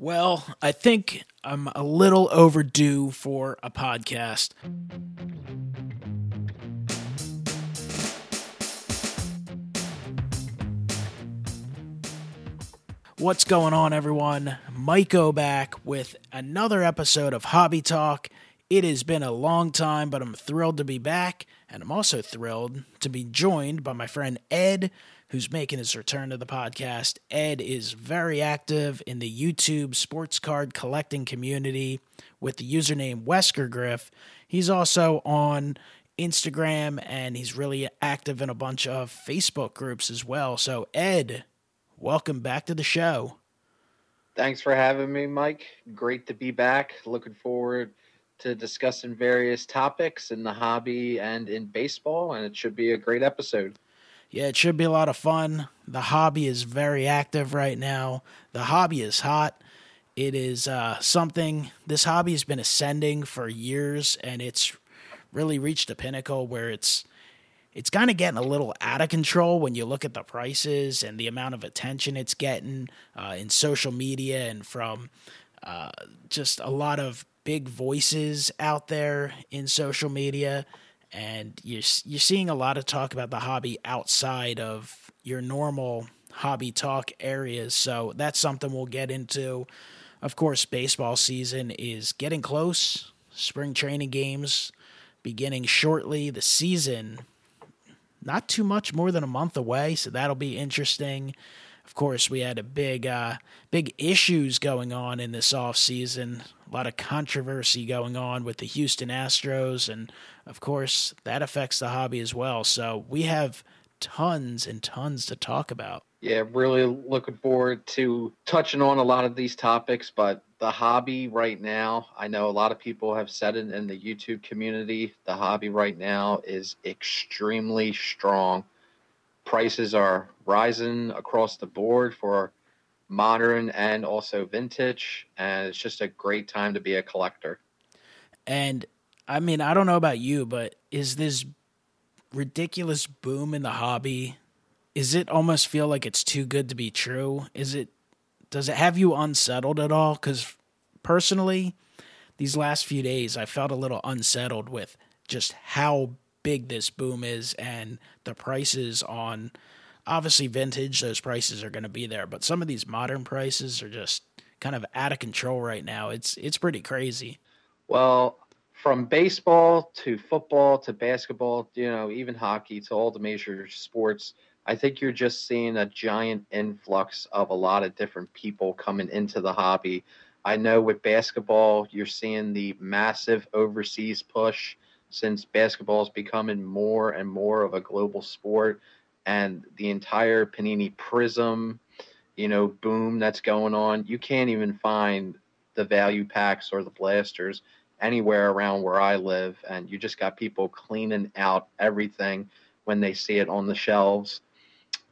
Well, I think I'm a little overdue for a podcast. What's going on, everyone? Miko back with another episode of Hobby Talk. It has been a long time, but I'm thrilled to be back, and I'm also thrilled to be joined by my friend Ed, who's making his return to the podcast. Ed is very active in the YouTube sports card collecting community with the username Wesker Griff. He's also on Instagram and he's really active in a bunch of Facebook groups as well. So, Ed, welcome back to the show. Thanks for having me, Mike. Great to be back. Looking forward to discussing various topics in the hobby and in baseball, and it should be a great episode. Yeah, it should be a lot of fun. The hobby is very active right now. The hobby is hot. It is uh, something, this hobby has been ascending for years, and it's really reached a pinnacle where it's it's kind of getting a little out of control when you look at the prices and the amount of attention it's getting uh, in social media and from uh, just a lot of big voices out there in social media and you're you're seeing a lot of talk about the hobby outside of your normal hobby talk areas. So that's something we'll get into. Of course, baseball season is getting close. Spring training games beginning shortly. The season not too much more than a month away, so that'll be interesting. Of course, we had a big uh, big issues going on in this off season. A lot of controversy going on with the Houston Astros and of course, that affects the hobby as well. So we have tons and tons to talk about. Yeah, really looking forward to touching on a lot of these topics. But the hobby right now, I know a lot of people have said it in the YouTube community. The hobby right now is extremely strong. Prices are rising across the board for modern and also vintage. And it's just a great time to be a collector. And I mean, I don't know about you, but is this ridiculous boom in the hobby? Is it almost feel like it's too good to be true? Is it does it have you unsettled at all? Because personally, these last few days, I felt a little unsettled with just how big this boom is and the prices on obviously vintage. Those prices are going to be there, but some of these modern prices are just kind of out of control right now. It's it's pretty crazy. Well, from baseball to football to basketball, you know, even hockey to all the major sports, I think you're just seeing a giant influx of a lot of different people coming into the hobby. I know with basketball, you're seeing the massive overseas push since basketball is becoming more and more of a global sport and the entire Panini Prism, you know, boom that's going on. You can't even find the value packs or the blasters anywhere around where I live, and you just got people cleaning out everything when they see it on the shelves.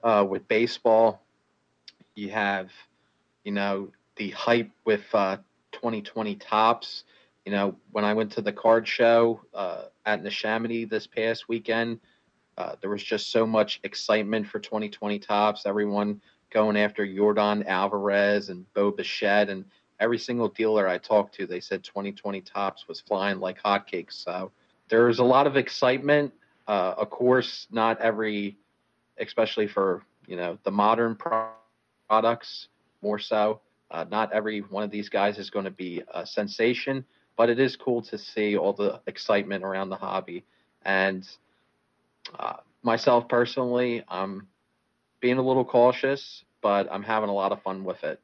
Uh, with baseball, you have, you know, the hype with uh, 2020 Topps. You know, when I went to the card show uh, at Neshaminy this past weekend, uh, there was just so much excitement for 2020 Topps. Everyone going after Yordan Alvarez and Bo Bichette and every single dealer I talked to, they said 2020 Topps was flying like hotcakes. So there's a lot of excitement. Uh, of course, not every, especially for you know the modern pro- products, more so. Uh, not every one of these guys is going to be a sensation, but it is cool to see all the excitement around the hobby. And uh, myself personally, I'm being a little cautious, but I'm having a lot of fun with it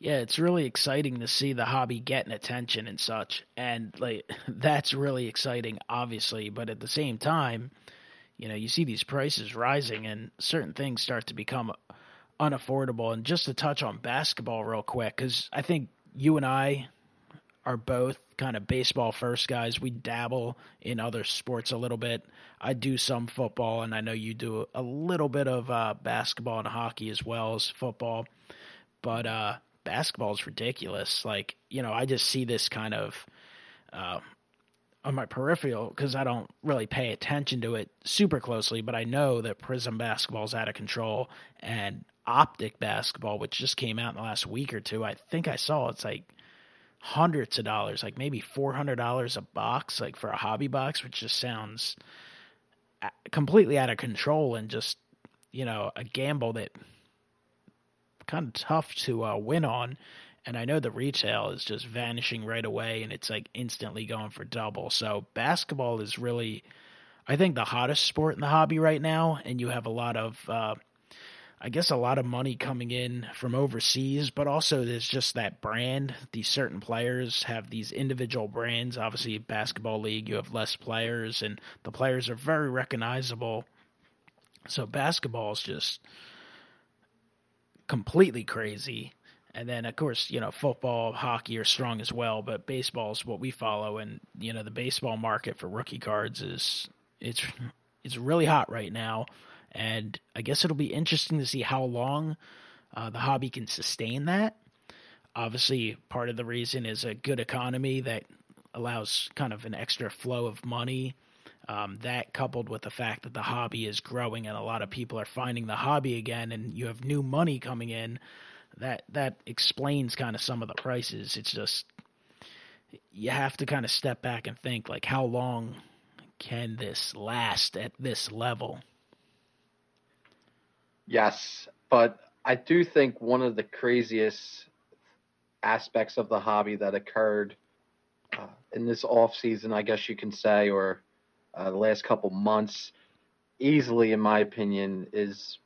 yeah, it's really exciting to see the hobby getting attention and such. And like that's really exciting obviously, but at the same time, you know, you see these prices rising and certain things start to become unaffordable. And just to touch on basketball real quick cuz I think you and I are both kind of baseball first guys. We dabble in other sports a little bit. I do some football and I know you do a little bit of uh, basketball and hockey as well as football. But uh basketball is ridiculous. Like, you know, I just see this kind of uh, on my peripheral because I don't really pay attention to it super closely, but I know that Prism basketball is out of control, and optic basketball, which just came out in the last week or two. I think I saw it's like hundreds of dollars, like maybe four hundred dollars a box, like for a hobby box, which just sounds completely out of control and just you know a gamble that kind of tough to uh, win on. And I know the retail is just vanishing right away, and it's like instantly going for double. So basketball is really, I think, the hottest sport in the hobby right now, and you have a lot of. Uh, I guess a lot of money coming in from overseas, but also there's just that brand. These certain players have these individual brands. Obviously, basketball league, you have less players, and the players are very recognizable. So basketball is just completely crazy. And then, of course, you know, football, hockey are strong as well, but baseball is what we follow. And you know, the baseball market for rookie cards is it's it's really hot right now and I guess it'll be interesting to see how long uh, the hobby can sustain that. Obviously, part of the reason is a good economy that allows kind of an extra flow of money. Um, that coupled with the fact that the hobby is growing and a lot of people are finding the hobby again, and you have new money coming in, that that explains kind of some of the prices. It's just you have to kind of step back and think like how long can this last at this level? Yes, but I do think one of the craziest aspects of the hobby that occurred uh, in this off season, I guess you can say, or uh, the last couple months, easily, in my opinion, is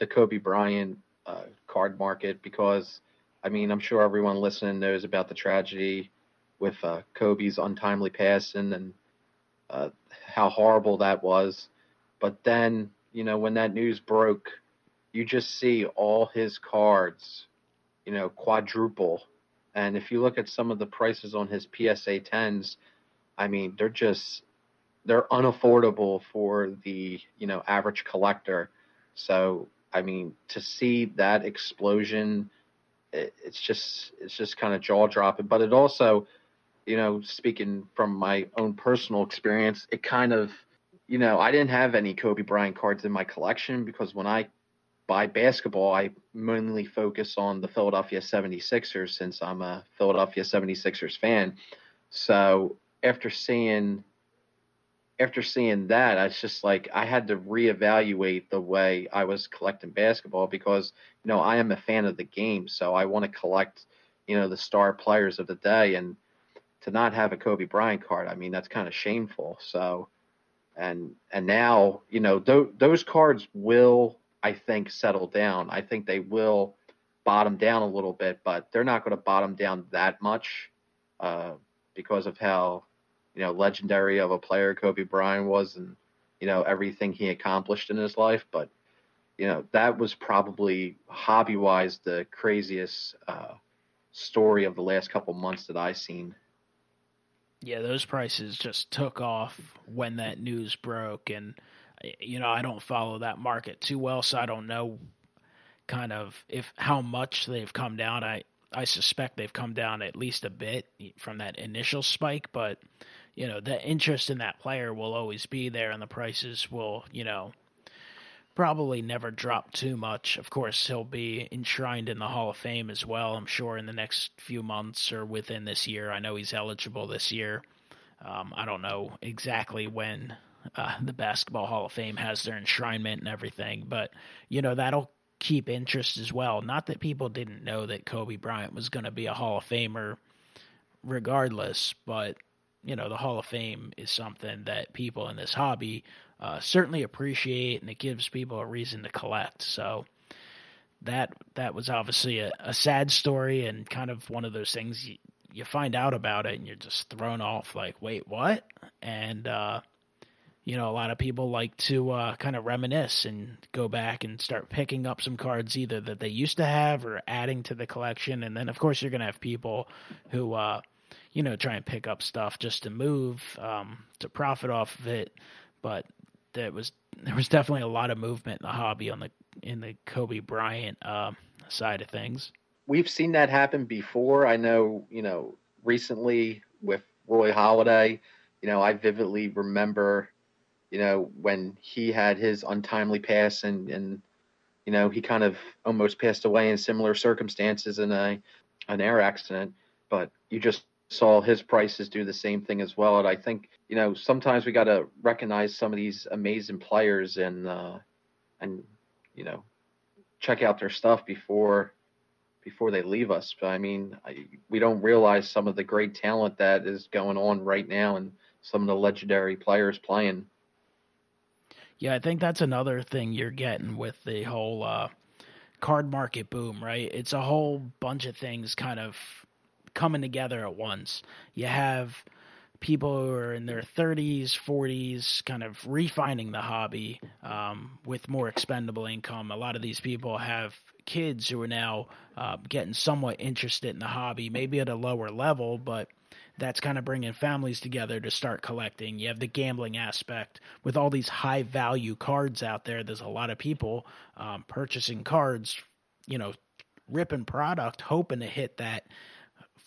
the Kobe Bryant uh, card market because, I mean, I'm sure everyone listening knows about the tragedy with uh, Kobe's untimely passing and uh, how horrible that was. But then, you know, when that news broke, you just see all his cards, you know, quadruple. And if you look at some of the prices on his PSA 10s, I mean, they're just they're unaffordable for the, you know, average collector. So, I mean, to see that explosion, it, it's just it's just kind of jaw dropping, but it also, you know, speaking from my own personal experience, it kind of you know, I didn't have any Kobe Bryant cards in my collection because when I by basketball, I mainly focus on the Philadelphia 76ers since I'm a Philadelphia 76ers fan. So after seeing after seeing that, I was just like I had to reevaluate the way I was collecting basketball because you know I am a fan of the game, so I want to collect you know the star players of the day, and to not have a Kobe Bryant card, I mean that's kind of shameful. So, and and now you know th- those cards will I think, settle down. I think they will bottom down a little bit, but they're not going to bottom down that much uh, because of how you know legendary of a player Kobe Bryant was, and you know everything he accomplished in his life. But you know that was probably hobby wise the craziest uh, story of the last couple months that I've seen. Yeah, those prices just took off when that news broke, and you know, I don't follow that market too well, so I don't know kind of if how much they've come down. I I suspect they've come down at least a bit from that initial spike, but you know, the interest in that player will always be there and the prices will, you know, probably never drop too much. Of course, he'll be enshrined in the Hall of Fame as well, I'm sure in the next few months or within this year. I know he's eligible this year. Um, I don't know exactly when uh, the Basketball Hall of Fame has their enshrinement and everything, but you know that'll keep interest as well. Not that people didn't know that Kobe Bryant was going to be a Hall of Famer, regardless, but you know the Hall of Fame is something that people in this hobby uh, certainly appreciate, and it gives people a reason to collect. So that that was obviously a, a sad story and kind of one of those things you, you find out about it and you're just thrown off like wait what and uh, you know, a lot of people like to uh, kind of reminisce and go back and start picking up some cards either that they used to have or adding to the collection. And then, of course, you're going to have people who, uh, you know, try and pick up stuff just to move, um, to profit off of it. But there was there was definitely a lot of movement in the hobby on the in the Kobe Bryant uh, side of things. We've seen that happen before. I know, you know, recently with Roy Halladay, you know, I vividly remember you know, when he had his untimely pass and, and you know, he kind of almost passed away in similar circumstances in a an air accident. But you just saw his prices do the same thing as well. And I think you know sometimes we got to recognize some of these amazing players and uh, and you know check out their stuff before before they leave us. But I mean, I, we don't realize some of the great talent that is going on right now and some of the legendary players playing. Yeah, I think that's another thing you're getting with the whole uh, card market boom, right? It's a whole bunch of things kind of coming together at once. You have people who are in their 30s, 40s, kind of refining the hobby um, with more expendable income. A lot of these people have kids who are now uh, getting somewhat interested in the hobby, maybe at a lower level, but that's kind of bringing families together to start collecting. You have the gambling aspect with all these high value cards out there. There's a lot of people um, purchasing cards, you know, ripping product, hoping to hit that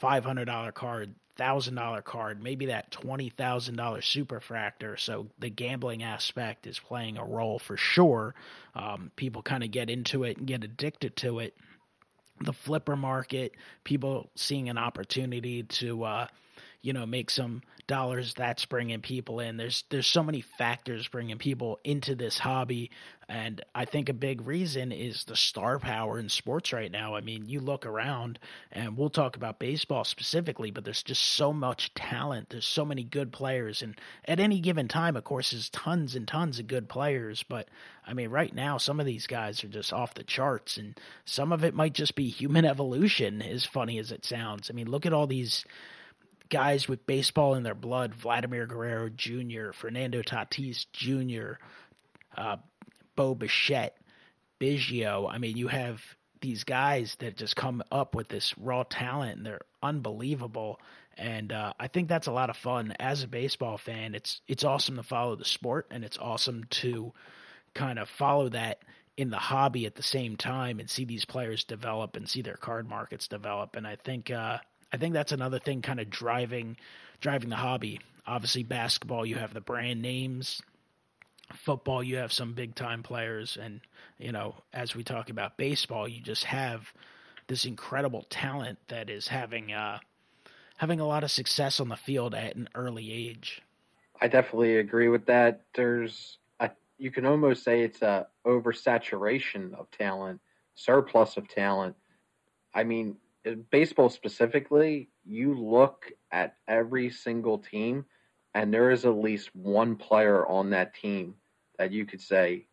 $500 card, $1,000 card, maybe that $20,000 superfractor. So the gambling aspect is playing a role for sure. Um, people kind of get into it and get addicted to it. The flipper market, people seeing an opportunity to, uh, you know make some dollars that's bringing people in. There's there's so many factors bringing people into this hobby. And i think a big reason is the star power in sports right now. I mean you look around and we'll talk about baseball specifically but there's just so much talent. There's so many good players. And at any given time of course there's tons and tons of good players. But i mean right now some of these guys are just off the charts. And some of it might just be human evolution as funny as it sounds. I mean look at all these guys with baseball in their blood Vladimir Guerrero Jr., Fernando Tatis Jr., uh, Bo Bichette, Biggio. I mean, you have these guys that just come up with this raw talent and they're unbelievable. And uh, I think that's a lot of fun as a baseball fan. It's it's awesome to follow the sport and it's awesome to kind of follow that in the hobby at the same time and see these players develop and see their card markets develop. And I think uh, I think that's another thing kind of driving driving the hobby. Obviously, basketball you have the brand names. Football you have some big time players, and you know as we talk about baseball, you just have this incredible talent that is having uh, having a lot of success on the field at an early age. I definitely agree with that. There's a, you can almost say it's a oversaturation of talent, surplus of talent. I mean, baseball specifically, you look at every single team, and there is at least one player on that team that you could say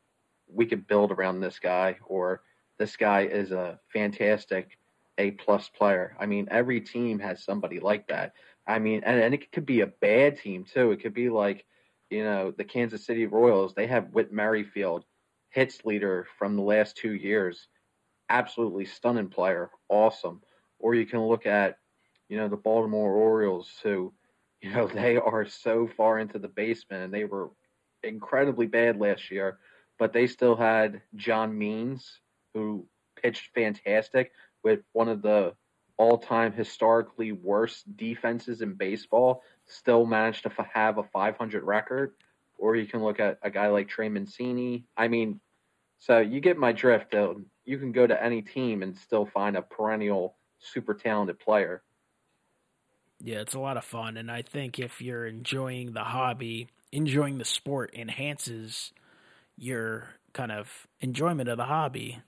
we could build around this guy, or this guy is a fantastic A plus player. I mean, every team has somebody like that. I mean, and, and it could be a bad team too. It could be like, you know, the Kansas City Royals. They have Whit Merrifield, hits leader from the last two years. Absolutely stunning player, awesome or you can look at, you know, the Baltimore Orioles, who, you know, they are so far into the basement and they were incredibly bad last year, but they still had John Means, who pitched fantastic with one of the all-time historically worst defenses in baseball, still managed to have a 500 record. Or you can look at a guy like Trey Mancini. I mean, so you get my drift. You can go to any team and still find a perennial super talented player. Yeah, it's a lot of fun, and I think if you're enjoying the hobby, enjoying the sport enhances your kind of enjoyment of the hobby.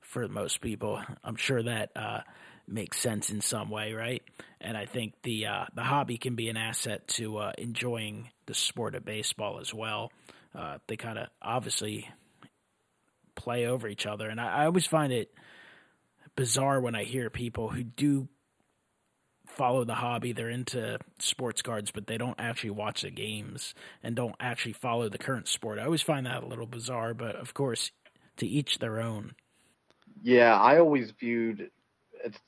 For most people, I'm sure that uh, makes sense in some way, right? And I think the uh, the hobby can be an asset to uh, enjoying the sport of baseball as well. Uh, they kind of obviously play over each other, and I, I always find it bizarre when I hear people who do follow the hobby. They're into sports cards, but they don't actually watch the games and don't actually follow the current sport. I always find that a little bizarre, but of course, to each their own. Yeah, I always viewed it's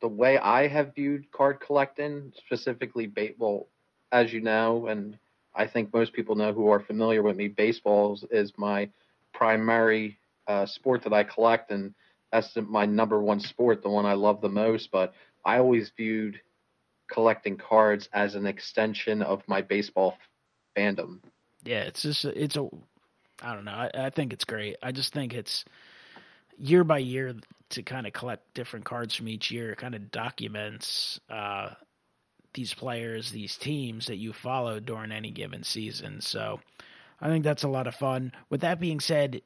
the way I have viewed card collecting, specifically baseball. As you know, and I think most people know who are familiar with me, baseball is my primary uh, sport that I collect, and that's my number one sport, the one I love the most. But I always viewed collecting cards as an extension of my baseball fandom. Yeah, it's just it's a I don't know. I, I think it's great. I just think it's year by year to kind of collect different cards from each year. It kind of documents uh, these players, these teams that you follow during any given season. So I think that's a lot of fun. With that being said,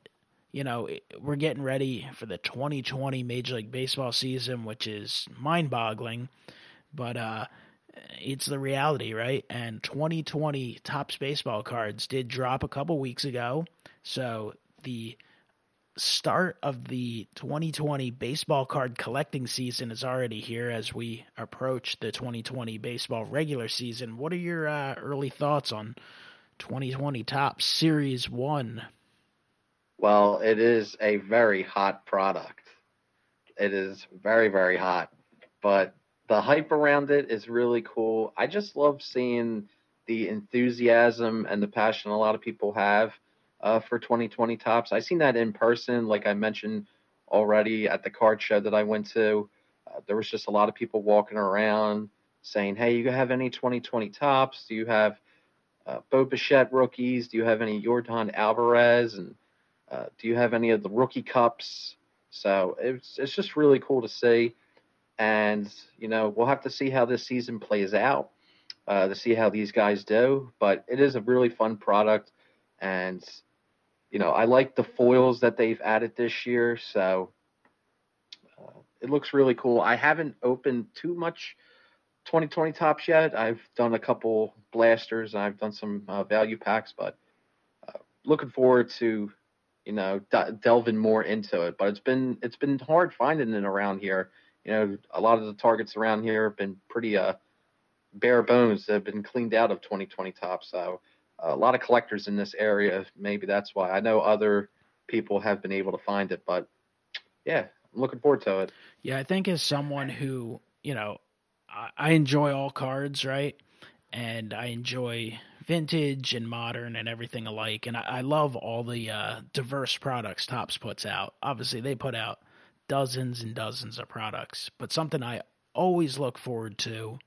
you know, we're getting ready for the 2020 Major League Baseball season, which is mind boggling, but uh, it's the reality, right? And 2020 Topps baseball cards did drop a couple weeks ago. So the start of the 2020 baseball card collecting season is already here as we approach the 2020 baseball regular season. What are your uh, early thoughts on 2020 Topps Series 1? Well, it is a very hot product. It is very, very hot. But the hype around it is really cool. I just love seeing the enthusiasm and the passion a lot of people have uh, for 2020 Topps. I've seen that in person, like I mentioned already at the card show that I went to. Uh, there was just a lot of people walking around saying, "Hey, you have any 2020 Topps? Do you have uh, Bo Bichette rookies? Do you have any Yordan Alvarez? And uh, do you have any of the rookie cups?" So it's it's just really cool to see, and you know we'll have to see how this season plays out uh, to see how these guys do. But it is a really fun product, and you know, I like the foils that they've added this year, so uh, it looks really cool. I haven't opened too much 2020 Topps yet. I've done a couple blasters, and I've done some uh, value packs, but uh, looking forward to you know d- delving more into it. But it's been it's been hard finding it around here. You know, a lot of the targets around here have been pretty uh bare bones. They've been cleaned out of 2020 Topps, so a lot of collectors in this area. Maybe that's why. I know other people have been able to find it, but yeah, I'm looking forward to it. Yeah, I think as someone who, you know, I, I enjoy all cards, right? And I enjoy vintage and modern and everything alike. And I, I love all the uh, diverse products Topps puts out. Obviously, they put out dozens and dozens of products, but something I always look forward to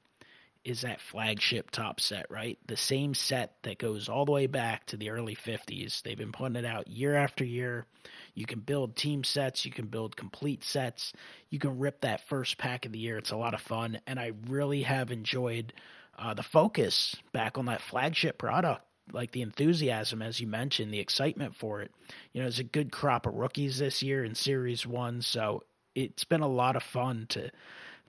is that flagship top set, right? The same set that goes all the way back to the early 50s. They've been putting it out year after year. You can build team sets, you can build complete sets, you can rip that first pack of the year. It's a lot of fun, and I really have enjoyed uh, the focus back on that flagship product. Like the enthusiasm, as you mentioned, the excitement for it. You know, there's a good crop of rookies this year in Series 1, so it's been a lot of fun to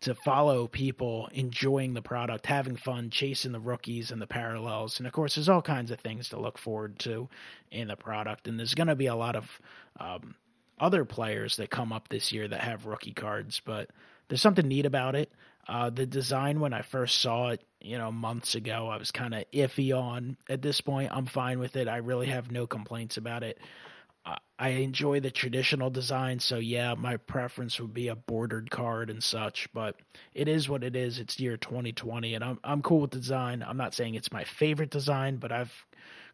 to follow people enjoying the product, having fun, chasing the rookies and the parallels. And of course, there's all kinds of things to look forward to in the product. And there's going to be a lot of um, other players that come up this year that have rookie cards, but there's something neat about it. Uh, the design, when I first saw it, you know, months ago, I was kind of iffy on. At this point, I'm fine with it. I really have no complaints about it. I enjoy the traditional design, so yeah, my preference would be a bordered card and such. But it is what it is. It's year 2020, and I'm I'm cool with the design. I'm not saying it's my favorite design, but I've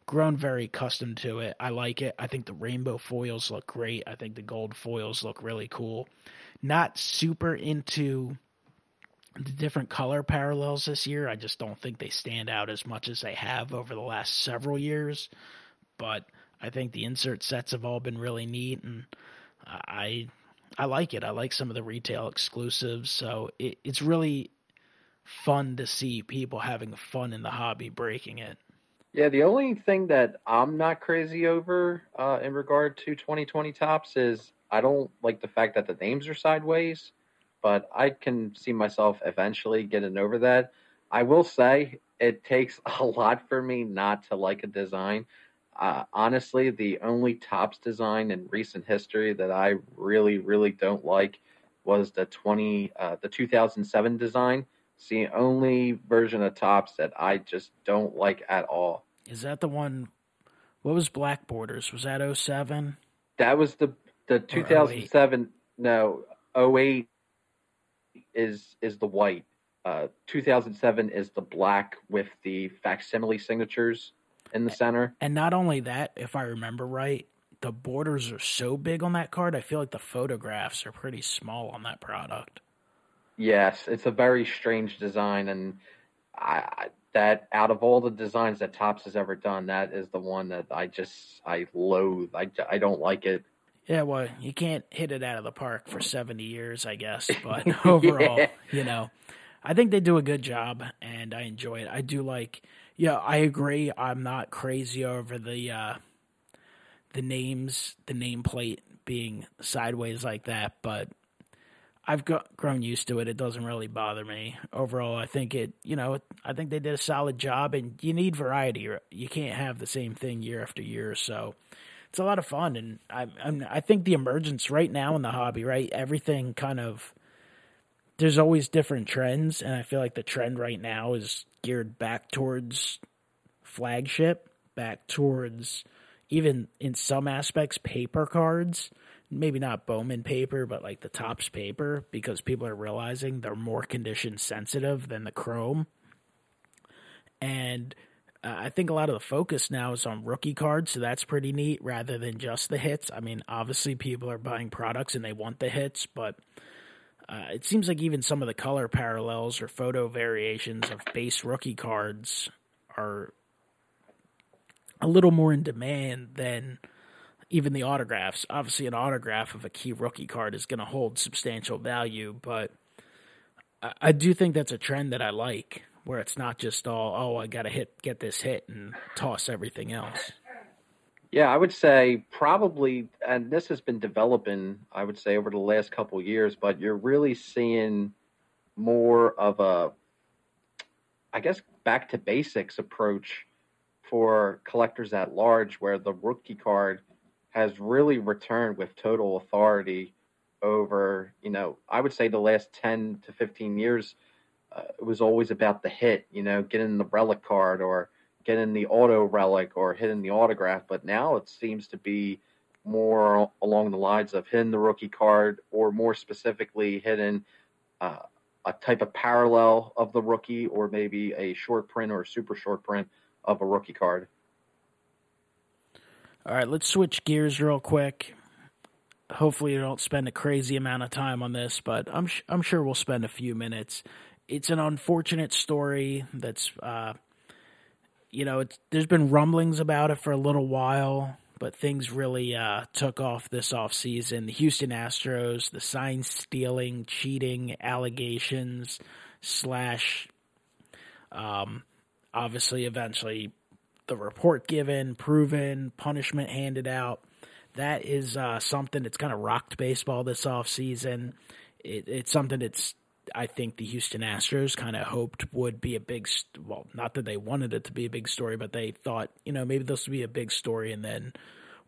grown very accustomed to it. I like it. I think the rainbow foils look great. I think the gold foils look really cool. Not super into the different color parallels this year. I just don't think they stand out as much as they have over the last several years. But I think the insert sets have all been really neat, and I I like it. I like some of the retail exclusives, so it, it's really fun to see people having fun in the hobby, breaking it. Yeah, the only thing that I'm not crazy over uh, in regard to 2020 Topps is I don't like the fact that the names are sideways, but I can see myself eventually getting over that. I will say it takes a lot for me not to like a design. Uh, honestly, the only Topps design in recent history that I really, really don't like was the twenty, uh, the 2007 design. It's the only version of Topps that I just don't like at all. Is that the one? What was Black Borders? Was that 07? That was the the 2007. No, 08 is is the white. Uh, 2007 is the black with the facsimile signatures in the center. And not only that, if I remember right, the borders are so big on that card. I feel like the photographs are pretty small on that product. Yes, it's a very strange design, and I, that out of all the designs that Topps has ever done, that is the one that I just I loathe. I, I don't like it. Yeah, well, you can't hit it out of the park for 70 years, I guess. But overall, yeah. you know, I think they do a good job and I enjoy it. I do like, yeah, I agree. I'm not crazy over the, uh, the names, the nameplate being sideways like that, but I've got, grown used to it. It doesn't really bother me. Overall, I think it, you know, I think they did a solid job and you need variety. You can't have the same thing year after year. So, it's a lot of fun, and I I'm, I think the emergence right now in the hobby, right, everything kind of there's always different trends, and I feel like the trend right now is geared back towards flagship, back towards even in some aspects paper cards. Maybe not Bowman paper, but like the Topps paper, because people are realizing they're more condition sensitive than the chrome. And uh, I think a lot of the focus now is on rookie cards, so that's pretty neat rather than just the hits. I mean, obviously, people are buying products and they want the hits, but uh, it seems like even some of the color parallels or photo variations of base rookie cards are a little more in demand than even the autographs. Obviously, an autograph of a key rookie card is going to hold substantial value, but I, I do think that's a trend that I like where it's not just all oh I got to hit get this hit and toss everything else. Yeah, I would say probably, and this has been developing. I would say over the last couple years, but you're really seeing more of a, I guess, back to basics approach for collectors at large, where the rookie card has really returned with total authority over, you know, I would say the last 10 to 15 years it was always about the hit, you know, getting the relic card or getting the auto relic or hitting the autograph. But now it seems to be more along the lines of hitting the rookie card or more specifically hitting uh, a type of parallel of the rookie or maybe a short print or a super short print of a rookie card. All right, let's switch gears real quick. Hopefully, you don't spend a crazy amount of time on this, but I'm sh- I'm sure we'll spend a few minutes it's an unfortunate story that's uh, you know there's been rumblings about it for a little while but things really uh, took off this offseason. The Houston Astros, the sign stealing, cheating allegations, slash, um, obviously, eventually, the report given, proven, punishment handed out. That is uh, something that's kind of rocked baseball this offseason. It, it's something that's I think the Houston Astros kind of hoped would be a big, well, not that they wanted it to be a big story, but they thought, you know, maybe this would be a big story and then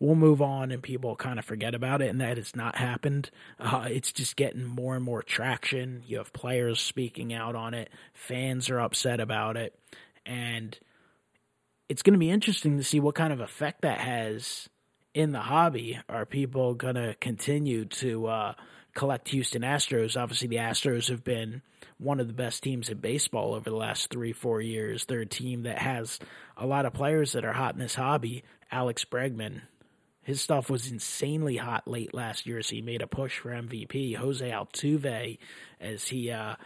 we'll move on and people kind of forget about it. And that has not happened. Uh, it's just getting more and more traction. You have players speaking out on it, fans are upset about it. And it's going to be interesting to see what kind of effect that has in the hobby. Are people going to continue to, uh, collect Houston Astros. Obviously, the Astros have been one of the best teams in baseball over the last three, four years. They're a team that has a lot of players that are hot in this hobby. Alex Bregman, his stuff was insanely hot late last year, so he made a push for MVP. Jose Altuve, as he, uh,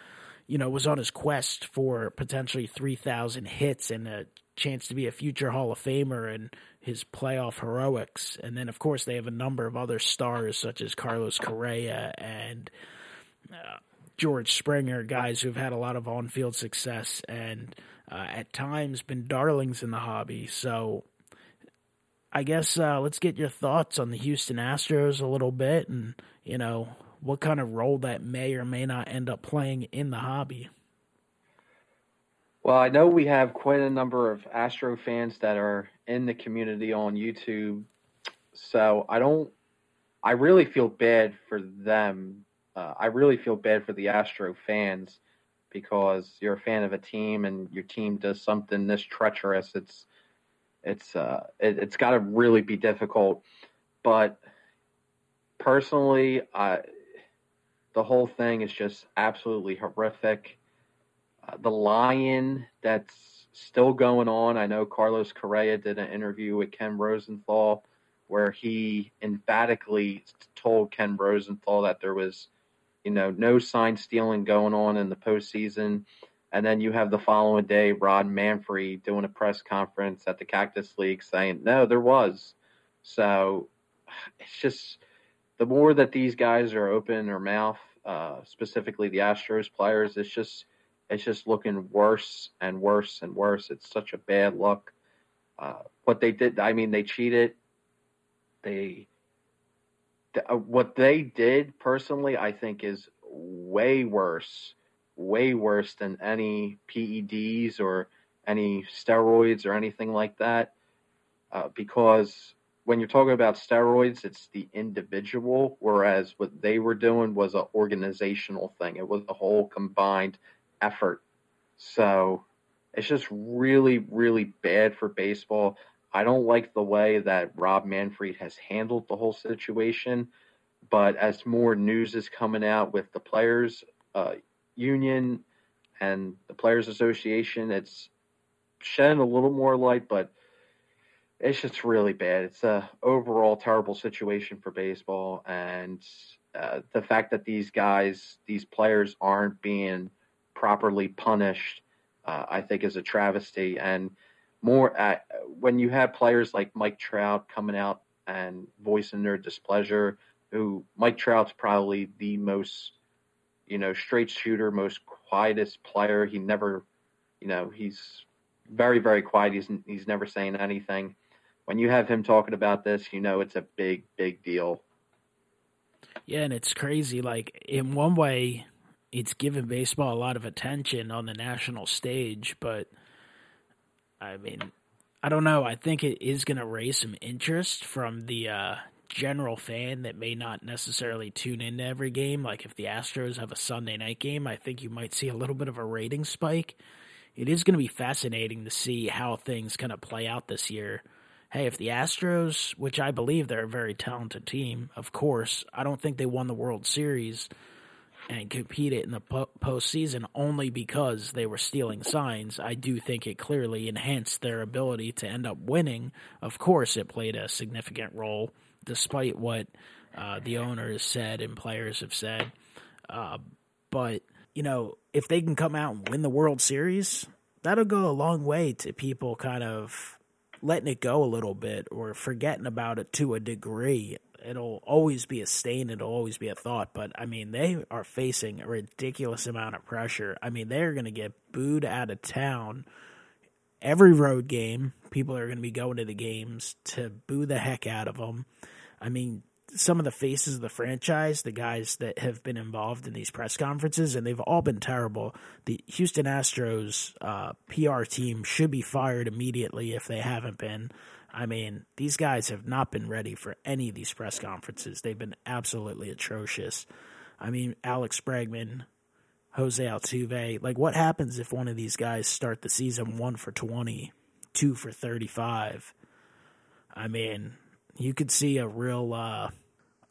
you know, was on his quest for potentially 3,000 hits and a chance to be a future Hall of Famer and his playoff heroics. And then, of course, they have a number of other stars such as Carlos Correa and uh, George Springer, guys who've had a lot of on field success and uh, at times been darlings in the hobby. So I guess uh, let's get your thoughts on the Houston Astros a little bit and, you know, what kind of role that may or may not end up playing in the hobby. Well, I know we have quite a number of Astro fans that are in the community on YouTube. So I don't, I really feel bad for them. Uh, I really feel bad for the Astro fans because you're a fan of a team and your team does something this treacherous. It's, it's, uh, it, has got to really be difficult. But personally, I, the whole thing is just absolutely horrific the Lion that's still going on. I know Carlos Correa did an interview with Ken Rosenthal where he emphatically told Ken Rosenthal that there was, you know, no sign stealing going on in the postseason. And then you have the following day, Rob Manfred doing a press conference at the Cactus League saying, no, there was. So it's just, the more that these guys are open their mouth, uh, specifically the Astros players, it's just it's just looking worse and worse and worse. It's such a bad look. Uh, what they did, I mean, they cheated. They uh, what they did personally, I think, is way worse, way worse than any PEDs or any steroids or anything like that. Uh, because when you're talking about steroids, it's the individual, whereas what they were doing was an organizational thing. It was a whole combined effort. So it's just really, really bad for baseball. I don't like the way that Rob Manfred has handled the whole situation. But as more news is coming out with the players uh, union and the players association, it's shedding a little more light. But it's just really bad. It's a overall terrible situation for baseball, and uh, the fact that these guys, these players, aren't being properly punished, uh, I think, is a travesty. And more at, when you have players like Mike Trout coming out and voicing their displeasure, who Mike Trout's probably the most, you know, straight shooter, most quietest player. He never, you know, he's very, very quiet. He's he's never saying anything when you have him talking about this, you know it's a big, big deal. Yeah, and it's crazy. Like in one way, it's given baseball a lot of attention on the national stage, but I mean, I don't know. I think it is going to raise some interest from the uh, general fan that may not necessarily tune into every game. Like if the Astros have a Sunday night game, I think you might see a little bit of a rating spike. It is going to be fascinating to see how things kind of play out this year hey, if the Astros, which I believe they're a very talented team, of course, I don't think they won the World Series and competed in the po- postseason only because they were stealing signs. I do think it clearly enhanced their ability to end up winning. Of course, it played a significant role, despite what uh, the owners said and players have said. Uh, but, you know, if they can come out and win the World Series, that'll go a long way to people kind of letting it go a little bit or forgetting about it to a degree. It'll always be a stain. It'll always be a thought. But I mean, they are facing a ridiculous amount of pressure. I mean, they're going to get booed out of town every road game. People are going to be going to the games to boo the heck out of them. I mean, some of the faces of the franchise, the guys that have been involved in these press conferences, and they've all been terrible. The Houston Astros uh, PR team should be fired immediately if they haven't been. I mean, these guys have not been ready for any of these press conferences. They've been absolutely atrocious. I mean, Alex Bregman, Jose Altuve. Like, what happens if one of these guys start the season one for 20, two for 35? I mean, you could see a real uh,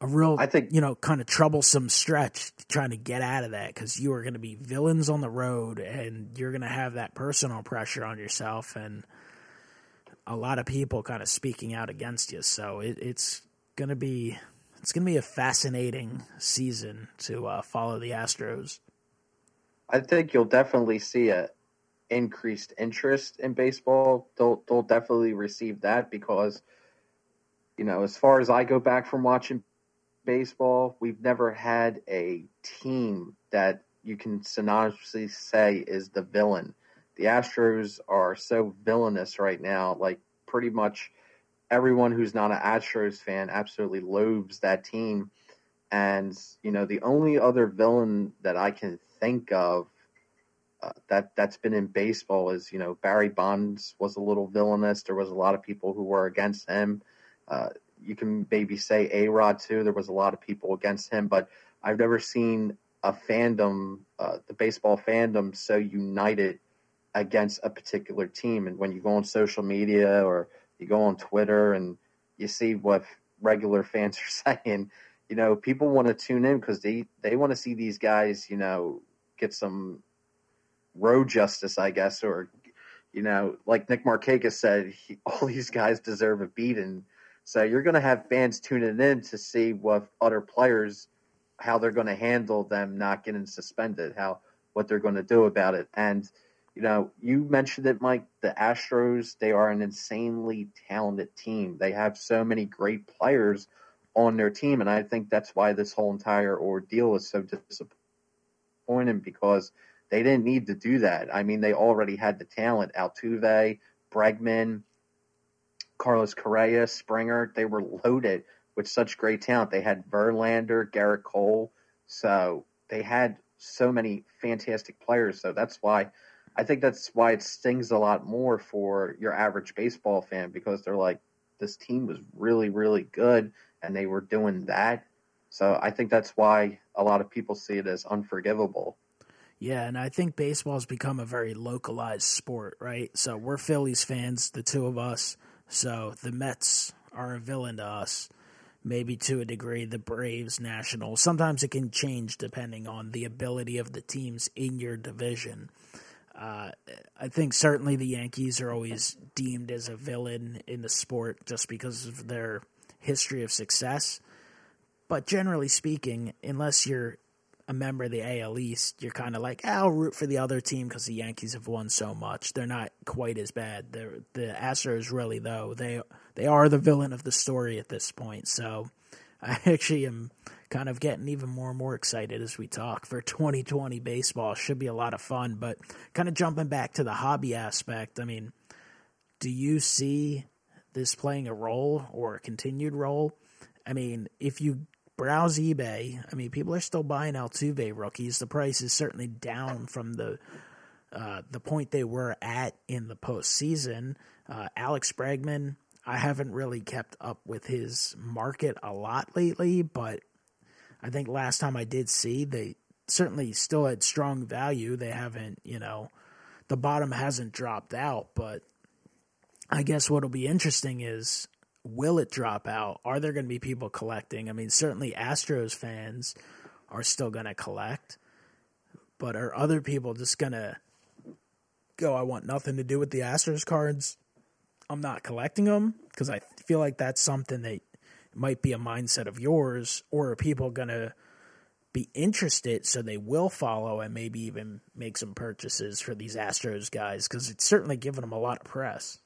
a real, I think, you know, kind of troublesome stretch trying to get out of that because you are going to be villains on the road and you're going to have that personal pressure on yourself and a lot of people kind of speaking out against you. So it, it's to be it's to be a fascinating season to uh, follow the Astros. I think you'll definitely see a increased interest in baseball. They'll they'll definitely receive that because you know, as far as I go back from watching baseball, we've never had a team that you can synonymously say is the villain. The Astros are so villainous right now. Like pretty much everyone who's not an Astros fan absolutely loathes that team. And you know, the only other villain that I can think of uh, that that's been in baseball is you know Barry Bonds was a little villainous. There was a lot of people who were against him. Uh, you can maybe say A Rod too. There was a lot of people against him, but I've never seen a fandom, uh, the baseball fandom, so united against a particular team. And when you go on social media or you go on Twitter and you see what regular fans are saying, you know, people want to tune in because they they want to see these guys, you know, get some road justice, I guess, or you know, like Nick Markakis said, he, all these guys deserve a beating so you're going to have fans tuning in to see what other players, how they're going to handle them not getting suspended, how what they're going to do about it. And you know, you mentioned it, Mike. The Astros, they are an insanely talented team. They have so many great players on their team. And I think that's why this whole entire ordeal is so disappointing because they didn't need to do that. I mean, they already had the talent Altuve, Bregman, Carlos Correa, Springer. They were loaded with such great talent. They had Verlander, Gerrit Cole. So they had so many fantastic players. So that's why I think that's why it stings a lot more for your average baseball fan because they're like, this team was really, really good and they were doing that. So I think that's why a lot of people see it as unforgivable. Yeah, and I think baseball's become a very localized sport, right? So we're Phillies fans, the two of us. So the Mets are a villain to us. Maybe to a degree, the Braves, Nationals. Sometimes it can change depending on the ability of the teams in your division. Uh, I think certainly the Yankees are always deemed as a villain in the sport just because of their history of success. But generally speaking, unless you're a member of the AL East, you're kind of like, ah, I'll root for the other team because the Yankees have won so much. They're not quite as bad. They're, the Astros, really, though, they they are the villain of the story at this point. So I actually am kind of getting even more and more excited as we talk for 2020 baseball. Should be a lot of fun, but kind of jumping back to the hobby aspect. I mean, do you see this playing a role or a continued role? I mean, if you browse eBay, I mean, people are still buying Altuve rookies. The price is certainly down from the uh, the point they were at in the postseason. Uh, Alex Bregman, I haven't really kept up with his market a lot lately, but I think last time I did see, they certainly still had strong value. They haven't, you know, the bottom hasn't dropped out, but I guess what'll be interesting is will it drop out? Are there going to be people collecting? I mean, certainly Astros fans are still going to collect, but are other people just going to go, I want nothing to do with the Astros cards? I'm not collecting them because I feel like that's something that might be a mindset of yours, or are people to be interested so they will follow and maybe even make some purchases for these Astros guys? Because it's certainly given them a lot of press.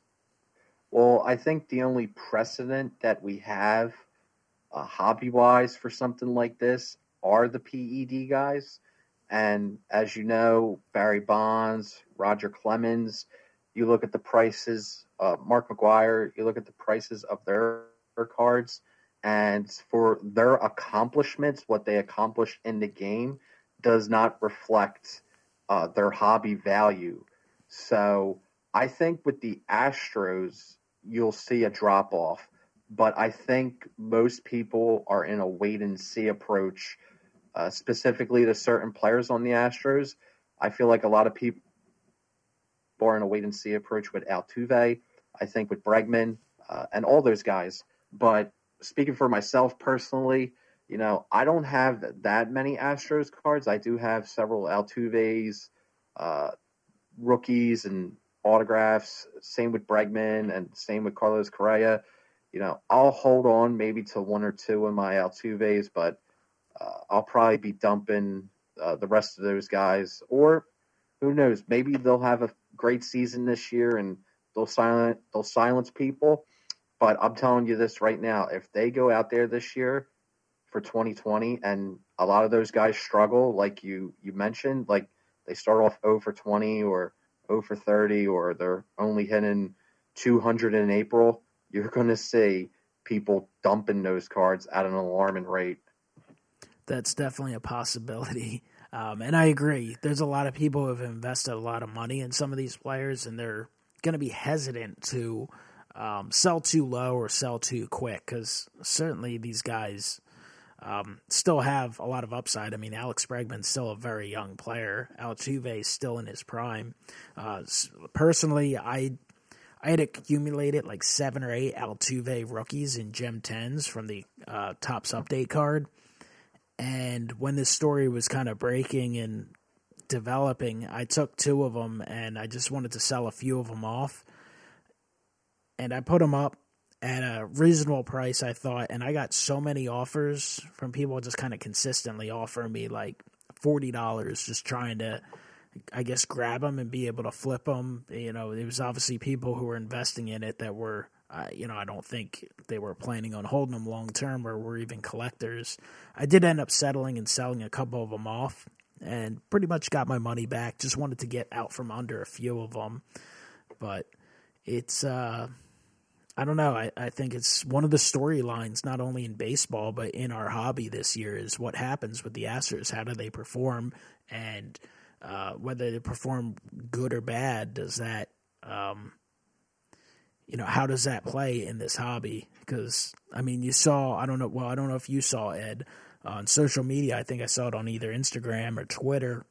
Well, I think the only precedent that we have uh, hobby wise for something like this are the PED guys. And as you know, Barry Bonds, Roger Clemens, you look at the prices, uh, Mark McGwire, you look at the prices of their, their cards and for their accomplishments, what they accomplished in the game does not reflect uh, their hobby value. So I think with the Astros, you'll see a drop off, but I think most people are in a wait and see approach, uh, specifically to certain players on the Astros. I feel like a lot of people are in a wait and see approach with Altuve. I think with Bregman uh, and all those guys, but speaking for myself personally, you know, I don't have that many Astros cards. I do have several Altuve's, uh, rookies and autographs. Same with Bregman and same with Carlos Correa. You know, I'll hold on maybe to one or two of my Altuve's, but uh, I'll probably be dumping uh, the rest of those guys. Or who knows? Maybe they'll have a great season this year and they'll silent they'll silence people. But I'm telling you this right now: if they go out there this year for 2020, and a lot of those guys struggle, like you you mentioned, like they start off 0 for 20 or 0 for 30, or they're only hitting 200 in April, you're going to see people dumping those cards at an alarming rate. That's definitely a possibility. Um, and I agree. There's a lot of people who have invested a lot of money in some of these players, and they're going to be hesitant to um, sell too low or sell too quick because certainly these guys um, still have a lot of upside. I mean, Alex Bregman's still a very young player. Altuve is still in his prime. Uh, personally, I I had accumulated like seven or eight Altuve rookies in Gem 10s from the uh, Topps Update card. And when this story was kind of breaking and developing, I took two of them and I just wanted to sell a few of them off and I put them up at a reasonable price, I thought, and I got so many offers from people just kind of consistently offering me like forty dollars, just trying to, I guess, grab them and be able to flip them. You know, it was obviously people who were investing in it that were You know, I don't think they were planning on holding them long term or were even collectors. I did end up settling and selling a couple of them off and pretty much got my money back. Just wanted to get out from under a few of them. But it's, uh, I don't know. I, I think it's one of the storylines, not only in baseball, but in our hobby this year, is what happens with the Astros. How do they perform? And uh, whether they perform good or bad, does that, um, you know, how does that play in this hobby? Because, I mean, you saw, I don't know, well, I don't know if you saw Ed on social media. I think I saw it on either Instagram or Twitter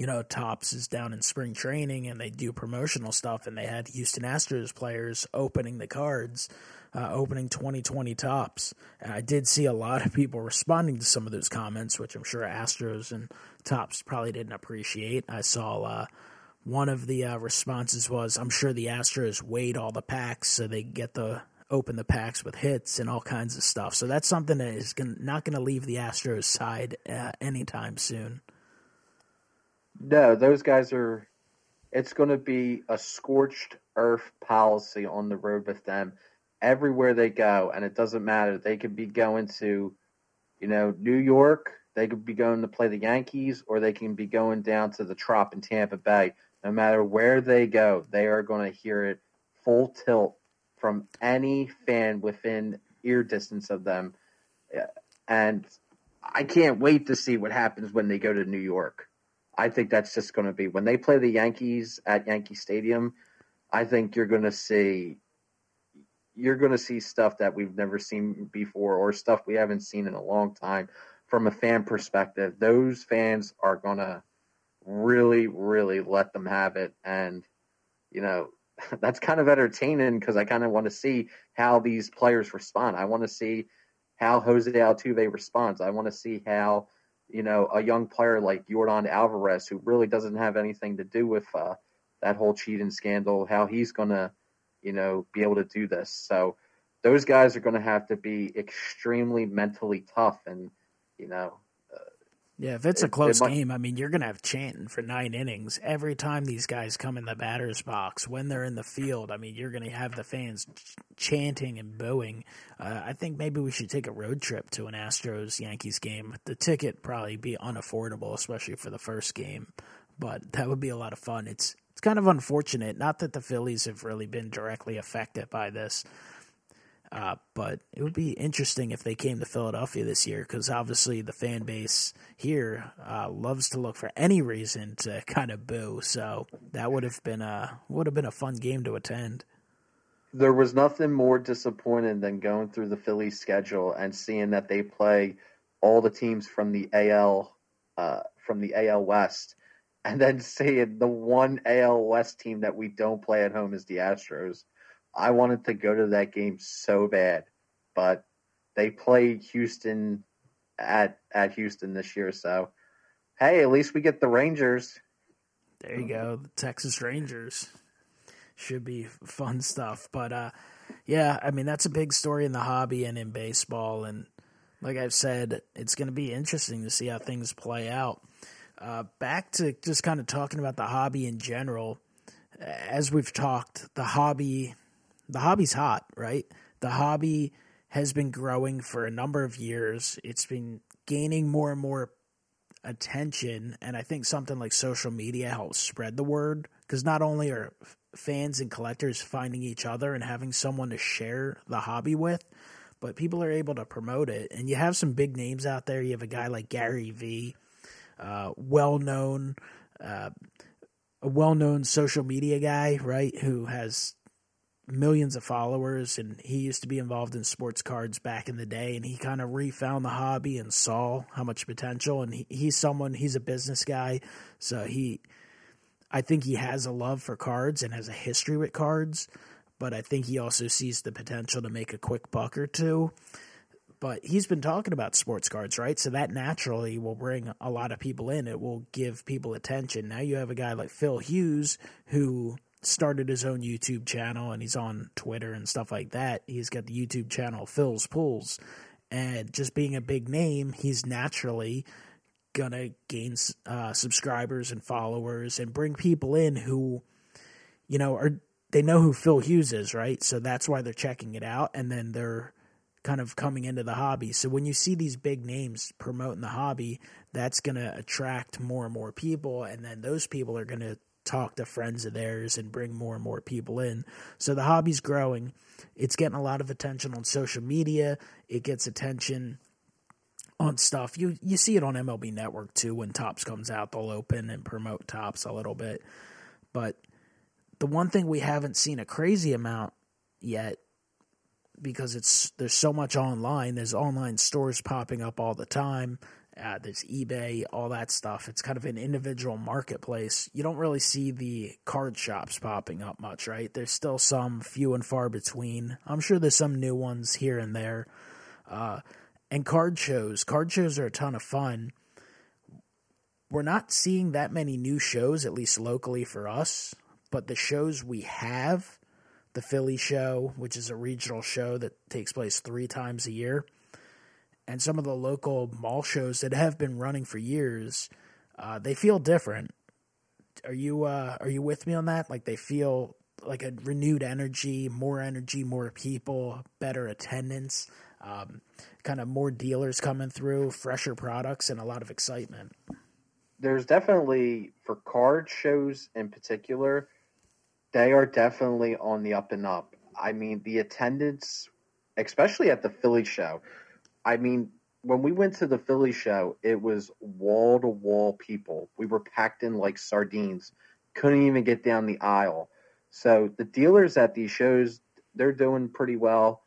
you know, Topps is down in spring training and they do promotional stuff, and they had Houston Astros players opening the cards, uh, opening 2020 Topps. And I did see a lot of people responding to some of those comments, which I'm sure Astros and Topps probably didn't appreciate. I saw uh, one of the uh, responses was, "I'm sure the Astros weighed all the packs so they get the open the packs with hits and all kinds of stuff." So that's something that is gonna, not going to leave the Astros side uh, anytime soon. No, those guys are. It's going to be a scorched earth policy on the road with them everywhere they go, and it doesn't matter. They could be going to, you know, New York. They could be going to play the Yankees, or they can be going down to the Trop in Tampa Bay. No matter where they go, they are going to hear it full tilt from any fan within ear distance of them. And I can't wait to see what happens when they go to New York. I think that's just going to be when they play the Yankees at Yankee Stadium. I think you're going to see you're going to see stuff that we've never seen before or stuff we haven't seen in a long time from a fan perspective. Those fans are going to really really let them have it and you know that's kind of entertaining because I kind of want to see how these players respond. I want to see how Jose Altuve responds. I want to see how you know, a young player like Yordan Alvarez, who really doesn't have anything to do with uh, that whole cheating scandal, how he's going to, you know, be able to do this. So those guys are going to have to be extremely mentally tough and, you know, yeah, if it's a close it, it game, I mean, you're going to have chanting for nine innings every time these guys come in the batter's box. When they're in the field, I mean, you're going to have the fans ch- chanting and booing. Uh, I think maybe we should take a road trip to an Astros Yankees game. The ticket probably be unaffordable, especially for the first game, but that would be a lot of fun. It's it's kind of unfortunate, not that the Phillies have really been directly affected by this. Uh, but it would be interesting if they came to Philadelphia this year because obviously the fan base here uh, loves to look for any reason to kind of boo. So that would have been a would have been a fun game to attend. There was nothing more disappointing than going through the Phillies schedule and seeing that they play all the teams from the AL uh, from the AL West, and then seeing the one AL West team that we don't play at home is the Astros. I wanted to go to that game so bad, but they played Houston at at Houston this year, so hey, at least we get the Rangers. There you go, the Texas Rangers. Should be fun stuff, but uh, yeah, I mean that's a big story in the hobby and in baseball, and like I've said, it's going to be interesting to see how things play out. Uh, back to just kind of talking about the hobby in general. As we've talked, the hobby the hobby's hot, right? The hobby has been growing for a number of years. It's been gaining more and more attention, and I think something like social media helps spread the word because not only are fans and collectors finding each other and having someone to share the hobby with, but people are able to promote it. And you have some big names out there. You have a guy like Gary Vee, uh, well known, uh, a well known social media guy, right? Who has millions of followers and he used to be involved in sports cards back in the day and he kind of refound the hobby and saw how much potential and he, he's someone he's a business guy so he i think he has a love for cards and has a history with cards but i think he also sees the potential to make a quick buck or two. But he's been talking about sports cards right? So that naturally will bring a lot of people in. It will give people attention. Now you have a guy like phil hughes who started his own YouTube channel and he's on Twitter and stuff like that. He's got the YouTube channel Phil's Pulls. And just being a big name, he's naturally going to gain uh, subscribers and followers and bring people in who, you know, are they know who Phil Hughes is, right? So that's why they're checking it out, and then they're kind of coming into the hobby. So when you see these big names promoting the hobby, that's going to attract more and more people, and then those people are going to talk to friends of theirs and bring more and more people in. So the hobby's growing. It's getting a lot of attention on social media. It gets attention on stuff. You you see it on MLB Network too when Topps comes out, they'll open and promote Topps a little bit. But the one thing we haven't seen a crazy amount yet because it's there's so much online. There's online stores popping up all the time. Uh, there's eBay, all that stuff. It's kind of an individual marketplace. You don't really see the card shops popping up much, right? There's still some few and far between. I'm sure there's some new ones here and there. Uh, and card shows. Card shows are a ton of fun. We're not seeing that many new shows, at least locally for us, but the shows we have, the Philly show, which is a regional show that takes place three times a year, and some of the local mall shows that have been running for years, uh, they feel different. Are you uh, are you with me on that? Like they feel like a renewed energy, more energy, more people, better attendance, um, kind of more dealers coming through, fresher products, and a lot of excitement. There's definitely for card shows in particular, they are definitely on the up and up. I mean, the attendance, especially at the Philly show, I mean, when we went to the Philly show, it was wall to wall people. We were packed in like sardines. Couldn't even get down the aisle. So the dealers at these shows, they're doing pretty well.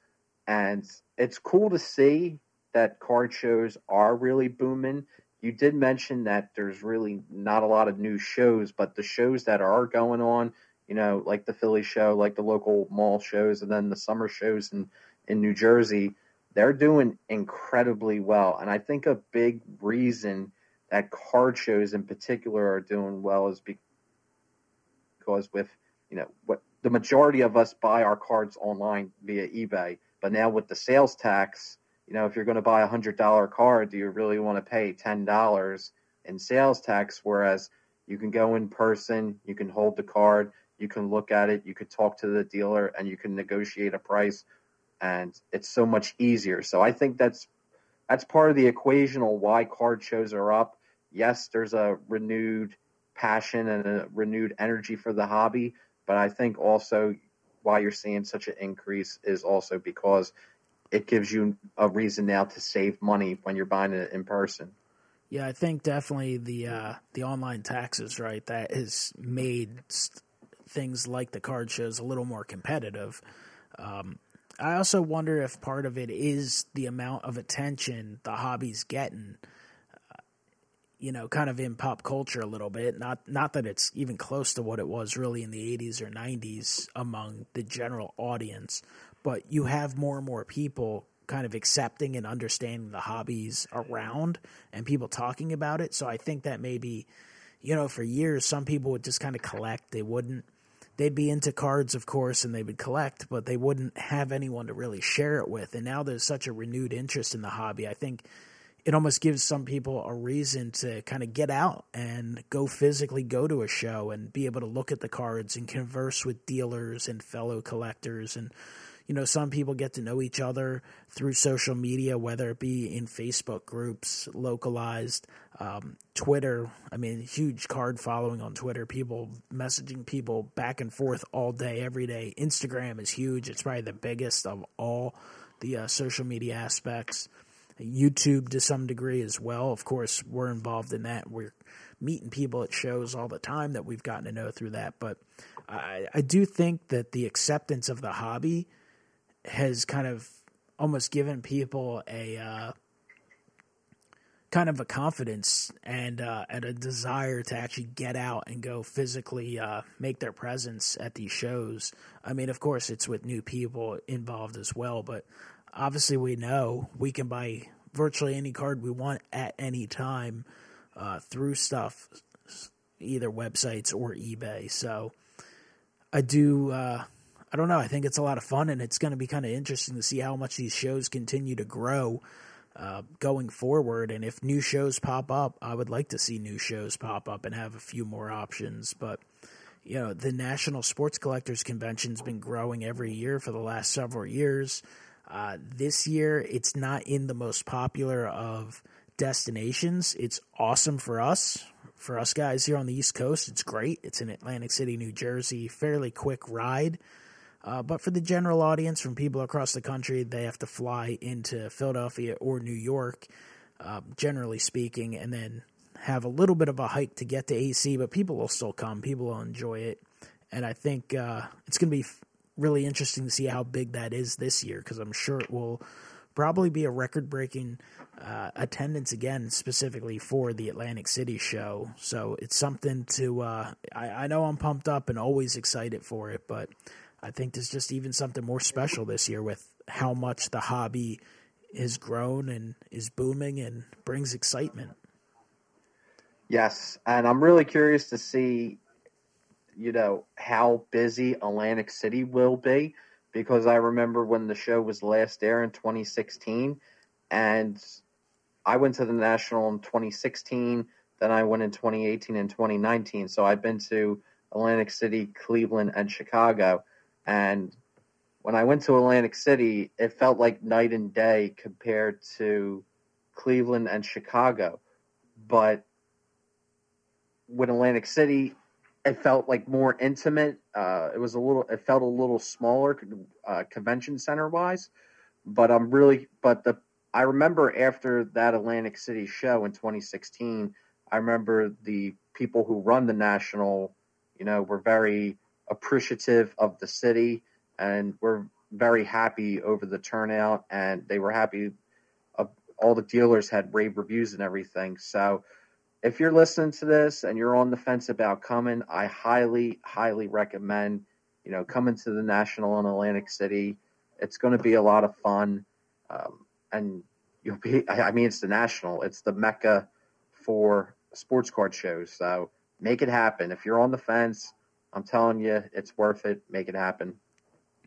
And it's cool to see that card shows are really booming. You did mention that there's really not a lot of new shows, but the shows that are going on, you know, like the Philly show, like the local mall shows, and then the summer shows in, in New Jersey, they're doing incredibly well. And I think a big reason that card shows in particular are doing well is because with, you know, what the majority of us buy our cards online via eBay. But now with the sales tax, you know, if you're going to buy a hundred dollar card, do you really want to pay ten dollars in sales tax? Whereas you can go in person, you can hold the card, you can look at it, you can talk to the dealer, and you can negotiate a price and it's so much easier. So I think that's that's part of the equation on why card shows are up. Yes, there's a renewed passion and a renewed energy for the hobby, but I think also why you're seeing such an increase is also because it gives you a reason now to save money when you're buying it in person. Yeah, I think definitely the uh, the online taxes, right? That has made things like the card shows a little more competitive. Um, I also wonder if part of it is the amount of attention the hobby's getting. Uh, you know, kind of in pop culture a little bit. Not not that it's even close to what it was really in the 80s or 90s among the general audience, but you have more and more people kind of accepting and understanding the hobbies around and people talking about it. So I think that maybe, you know, for years some people would just kind of collect. They wouldn't they'd be into cards, of course, and they would collect, but they wouldn't have anyone to really share it with. And now there's such a renewed interest in the hobby. I think it almost gives some people a reason to kind of get out and go physically go to a show and be able to look at the cards and converse with dealers and fellow collectors and you know, some people get to know each other through social media, whether it be in Facebook groups, localized, um, Twitter. I mean, huge card following on Twitter. People messaging people back and forth all day, every day. Instagram is huge. It's probably the biggest of all the uh, social media aspects. YouTube to some degree as well. Of course, we're involved in that. We're meeting people at shows all the time that we've gotten to know through that. But I, I do think that the acceptance of the hobby has kind of almost given people a uh, kind of a confidence and uh, and a desire to actually get out and go physically uh, make their presence at these shows. I mean, of course, it's with new people involved as well, but obviously, we know we can buy virtually any card we want at any time uh, through stuff, either websites or eBay. So, I do uh, I don't know. I think it's a lot of fun, and it's going to be kind of interesting to see how much these shows continue to grow uh, going forward. And if new shows pop up, I would like to see new shows pop up and have a few more options. But you know, the National Sports Collectors Convention's been growing every year for the last several years. Uh, this year, it's not in the most popular of destinations. It's awesome for us, for us guys here on the East Coast. It's great. It's in Atlantic City, New Jersey, fairly quick ride. Uh, but for the general audience, from people across the country, they have to fly into Philadelphia or New York, uh, generally speaking, and then have a little bit of a hike to get to AC. But people will still come. People will enjoy it, and I think uh, it's going to be really interesting to see how big that is this year because I'm sure it will probably be a record breaking uh, attendance again, specifically for the Atlantic City show. So it's something to, uh, I, I, know I'm pumped up and always excited for it, but I think there's just even something more special this year with how much the hobby has grown and is booming and brings excitement. Yes, and I'm really curious to see, you know, how busy Atlantic City will be because I remember when the show was last there in 2016, and I went to the national in 2016. Then I went in 2018 and 2019. So I've been to Atlantic City, Cleveland, and Chicago. And when I went to Atlantic City, it felt like night and day compared to Cleveland and Chicago. But with Atlantic City, it felt like more intimate. Uh, it was a little, it felt a little smaller, uh, convention center wise. But I'm really, but the, I remember after that Atlantic City show in 2016, I remember the people who run the national, you know, were very appreciative of the city and were very happy over the turnout. And they were happy. Uh, all the dealers had rave reviews and everything. So, if you're listening to this and you're on the fence about coming, I highly, highly recommend, you know, coming to the National in Atlantic City. It's going to be a lot of fun. Um, and you'll be, I mean, it's the National, it's the Mecca for sports card shows. So make it happen. If you're on the fence, I'm telling you, it's worth it. Make it happen.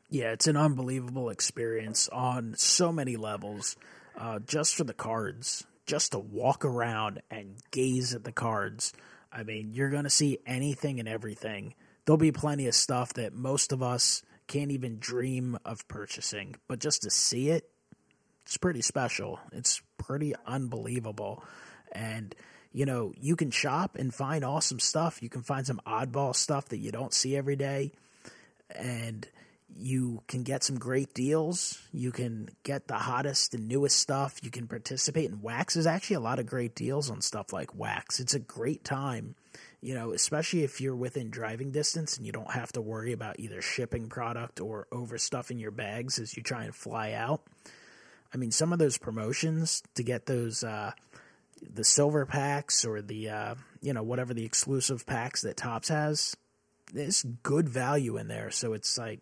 Yeah, it's an unbelievable experience on so many levels. Uh, just for the cards, just to walk around and gaze at the cards. I mean, you're going to see anything and everything. There'll be plenty of stuff that most of us can't even dream of purchasing, but just to see it, it's pretty special. It's pretty unbelievable. And, you know, you can shop and find awesome stuff. You can find some oddball stuff that you don't see every day. And, you can get some great deals. You can get the hottest and newest stuff. You can participate in wax. There's actually a lot of great deals on stuff like wax. It's a great time, you know, especially if you're within driving distance and you don't have to worry about either shipping product or overstuffing your bags as you try and fly out. I mean, some of those promotions to get those, uh, the silver packs or the, uh, you know, whatever the exclusive packs that Topps has, there's good value in there. So it's like,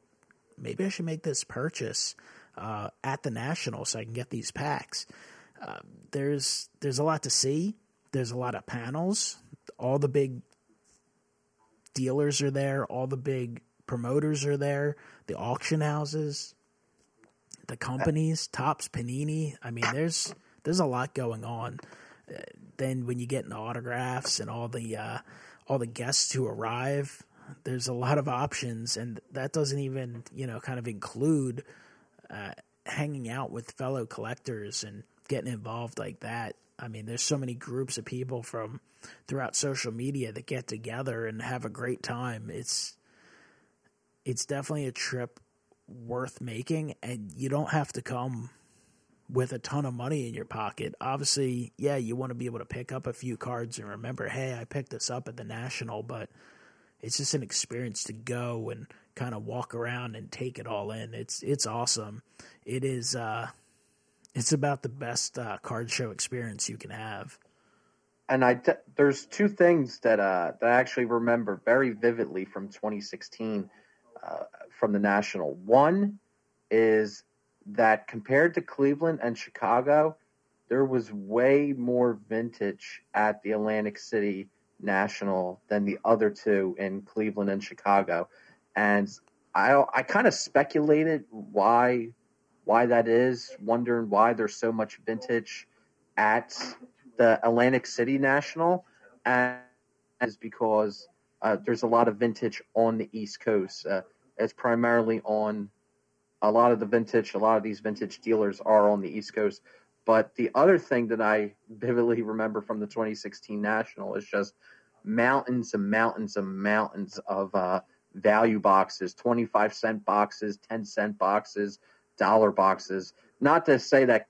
maybe I should make this purchase uh, at the National so I can get these packs. Uh, there's there's a lot to see. There's a lot of panels. All the big dealers are there. All the big promoters are there. The auction houses, the companies, Topps, Panini. I mean, there's there's a lot going on. Uh, then when you get into autographs and all the uh, all the guests who arrive, there's a lot of options, and that doesn't even you know kind of include uh, hanging out with fellow collectors and getting involved like that. I mean, there's so many groups of people from throughout social media that get together and have a great time. It's it's definitely a trip worth making, and you don't have to come with a ton of money in your pocket. Obviously, yeah, you want to be able to pick up a few cards and remember, hey, I picked this up at the National, but it's just an experience to go and kind of walk around and take it all in. It's it's awesome. It is uh, it's about the best uh, card show experience you can have. And I there's two things that uh, that I actually remember very vividly from 2016 uh, from the national. One is that compared to Cleveland and Chicago, there was way more vintage at the Atlantic City national than the other two in Cleveland and Chicago. And I I kind of speculated why why that is, wondering why there's so much vintage at the Atlantic City National, and is because uh, there's a lot of vintage on the East Coast. Uh, it's primarily on a lot of the vintage. A lot of these vintage dealers are on the East Coast. But the other thing that I vividly remember from the 2016 National is just mountains and mountains and mountains of uh, value boxes 25 cent boxes, 10 cent boxes, dollar boxes. Not to say that,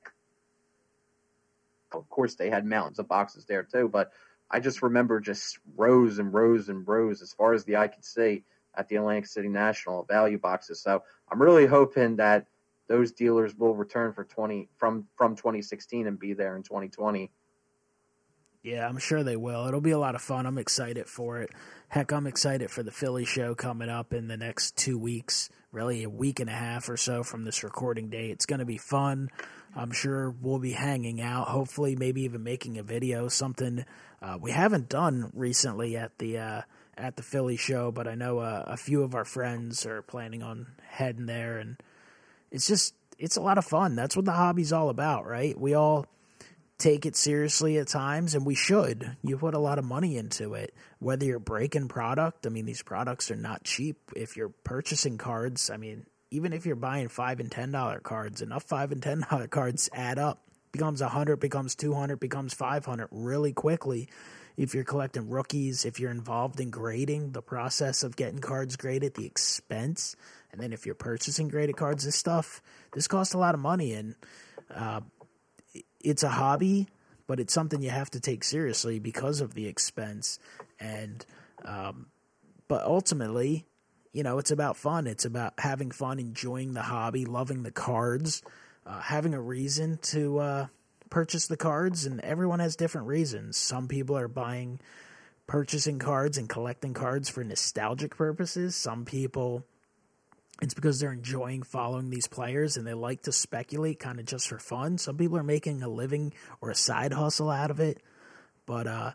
of course, they had mountains of boxes there too, but I just remember just rows and rows and rows as far as the eye could see at the Atlantic City National value boxes. So I'm really hoping that those dealers will return for 20 from from 2016 and be there in 2020. Yeah, I'm sure they will. It'll be a lot of fun. I'm excited for it. Heck, I'm excited for the Philly show coming up in the next two weeks, really a week and a half or so from this recording day. It's going to be fun. I'm sure we'll be hanging out, hopefully, maybe even making a video, something uh, we haven't done recently at the uh, at the Philly show, but I know uh, a few of our friends are planning on heading there, and it's just it's a lot of fun. That's what the hobby's all about, right? We all take it seriously at times, and we should. You put a lot of money into it, whether you're breaking product. I mean, these products are not cheap. If you're purchasing cards, I mean, even if you're buying five and ten dollar cards, enough five and ten dollar cards add up. Becomes a hundred, becomes two hundred, becomes five hundred really quickly if you're collecting rookies, if you're involved in grading, the process of getting cards graded, the expense, and then if you're purchasing graded cards, this stuff, this costs a lot of money, and uh, it's a hobby, but it's something you have to take seriously because of the expense, and um, but ultimately, you know, it's about fun. It's about having fun, enjoying the hobby, loving the cards, uh, having a reason to. Uh, purchase the cards, and everyone has different reasons. Some people are buying, purchasing cards and collecting cards for nostalgic purposes. Some people, it's because they're enjoying following these players and they like to speculate kind of just for fun. Some people are making a living or a side hustle out of it. But uh,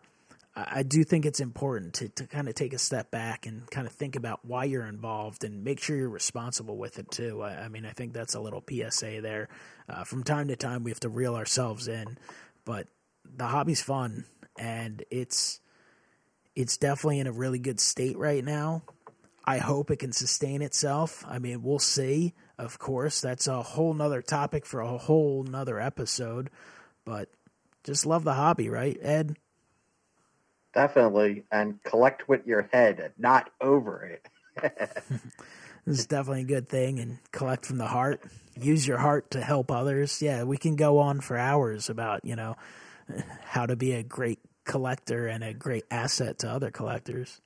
I do think it's important to, to kind of take a step back and kind of think about why you're involved and make sure you're responsible with it too. I, I mean, I think that's a little PSA there. Uh, from time to time, we have to reel ourselves in, but the hobby's fun and it's it's definitely in a really good state right now. I hope it can sustain itself. I mean, we'll see. Of course, that's a whole nother topic for a whole nother episode. But just love the hobby, right, Ed? Definitely, and collect with your head, not over it. this is definitely a good thing, and collect from the heart. Use your heart to help others. Yeah, we can go on for hours about you know how to be a great collector and a great asset to other collectors.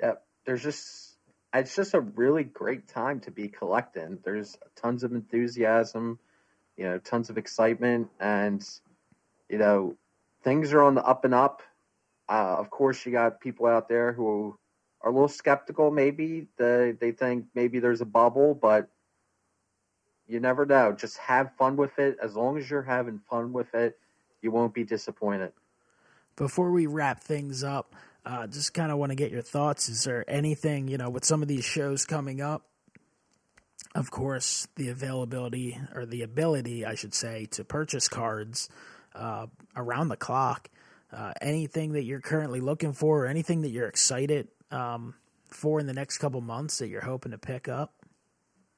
Yeah, there's just it's just a really great time to be collecting. There's tons of enthusiasm, you know, tons of excitement, and you know things are on the up and up. Uh, of course, you got people out there who are a little skeptical. Maybe they they think maybe there's a bubble, but you never know. Just have fun with it. As long as you're having fun with it, you won't be disappointed. Before we wrap things up, uh, just kind of want to get your thoughts. Is there anything you know with some of these shows coming up? Of course, the availability or the ability, I should say, to purchase cards uh, around the clock. Uh, anything that you're currently looking for, or anything that you're excited um, for in the next couple months that you're hoping to pick up?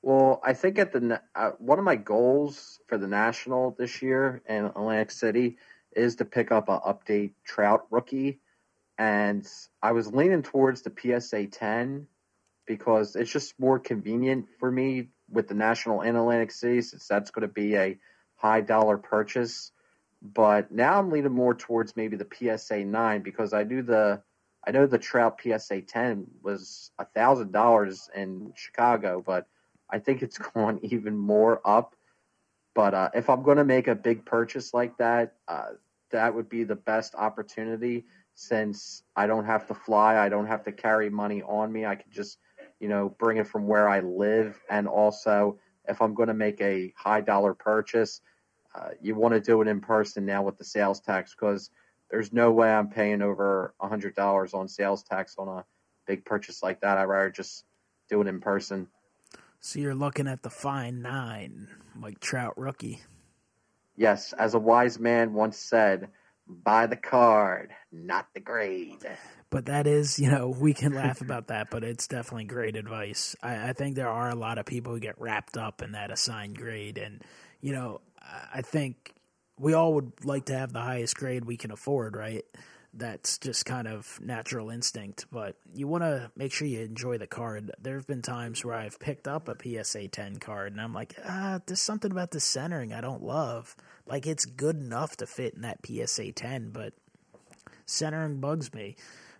Well, I think at the uh, one of my goals for the national this year in Atlantic City is to pick up an update Trout rookie, and I was leaning towards the PSA 10 because it's just more convenient for me with the national Atlantic City since that's going to be a high dollar purchase. But now I'm leaning more towards maybe the PSA nine because I knew the I know the Trout PSA ten was a thousand dollars in Chicago, but I think it's gone even more up. But uh, if I'm going to make a big purchase like that, uh, that would be the best opportunity since I don't have to fly, I don't have to carry money on me. I can just, you know, bring it from where I live. And also, if I'm going to make a high dollar purchase, uh, you want to do it in person now with the sales tax because there's no way I'm paying over a hundred dollars on sales tax on a big purchase like that. I'd rather just do it in person. So you're looking at the fine nine, Mike Trout rookie. Yes, as a wise man once said, Buy the card, not the grade. But that is, you know, we can laugh about that, but it's definitely great advice. I, I think there are a lot of people who get wrapped up in that assigned grade. And, you know, I think we all would like to have the highest grade we can afford, right? That's just kind of natural instinct, but you want to make sure you enjoy the card. There have been times where I've picked up a PSA 10 card and I'm like, ah, there's something about the centering I don't love. Like, it's good enough to fit in that PSA 10, but centering bugs me.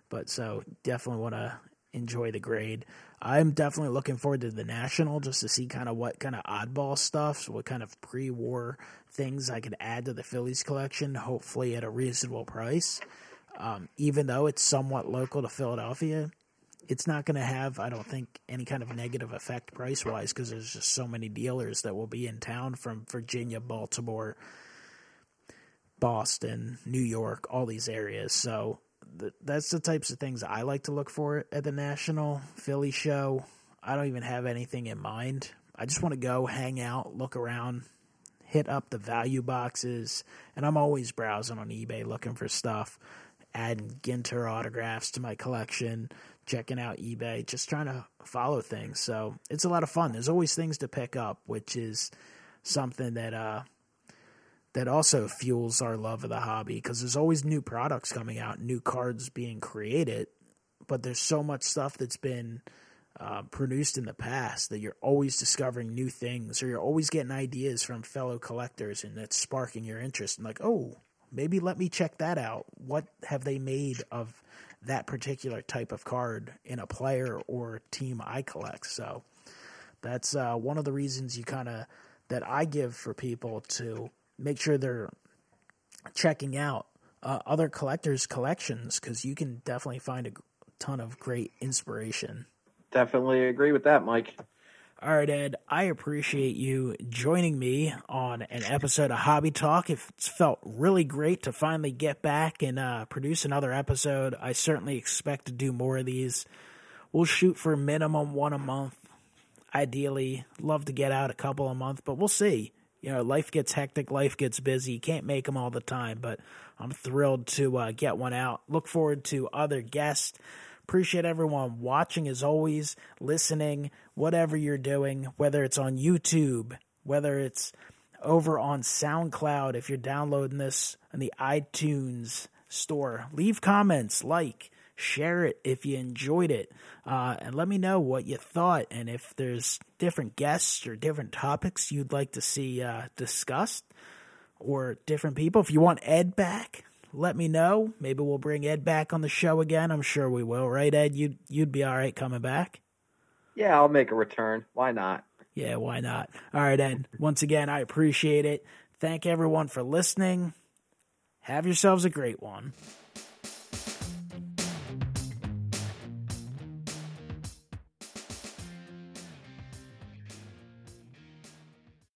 But so definitely want to enjoy the grade. I'm definitely looking forward to the national just to see kind of what kind of oddball stuff, what kind of pre-war things I could add to the Phillies collection, hopefully at a reasonable price. Um, even though it's somewhat local to Philadelphia, it's not going to have, I don't think, any kind of negative effect price wise because there's just so many dealers that will be in town from Virginia, Baltimore, Boston, New York, all these areas. So that's the types of things I like to look for at the National Philly show. I don't even have anything in mind. I just want to go hang out, look around, hit up the value boxes, and I'm always browsing on eBay looking for stuff, adding Ginter autographs to my collection, checking out eBay, just trying to follow things. So it's a lot of fun. There's always things to pick up, which is something that uh, that also fuels our love of the hobby because there's always new products coming out, new cards being created, but there's so much stuff that's been uh, produced in the past that you're always discovering new things or you're always getting ideas from fellow collectors and that's sparking your interest and like, oh, maybe let me check that out. What have they made of that particular type of card in a player or team I collect? So that's uh, one of the reasons you kind of that I give for people to make sure they're checking out uh, other collectors' collections because you can definitely find a ton of great inspiration. Definitely agree with that, Mike. All right, Ed, I appreciate you joining me on an episode of Hobby Talk. It's felt really great to finally get back and uh, produce another episode. I certainly expect to do more of these. We'll shoot for minimum one a month. Ideally, love to get out a couple a month, but we'll see you know, life gets hectic, life gets busy. You can't make them all the time, but I'm thrilled to uh, get one out. Look forward to other guests. Appreciate everyone watching as always, listening, whatever you're doing, whether it's on YouTube, whether it's over on SoundCloud, if you're downloading this on the iTunes store. Leave comments, like, share it if you enjoyed it, uh, and let me know what you thought and if there's different guests or different topics you'd like to see uh, discussed or different people. If you want Ed back, let me know. Maybe we'll bring Ed back on the show again. I'm sure we will, right, Ed? You'd you'd be all right coming back. Yeah, I'll make a return. Why not? Yeah, why not? All right, Ed. Once again, I appreciate it. Thank everyone for listening. Have yourselves a great one.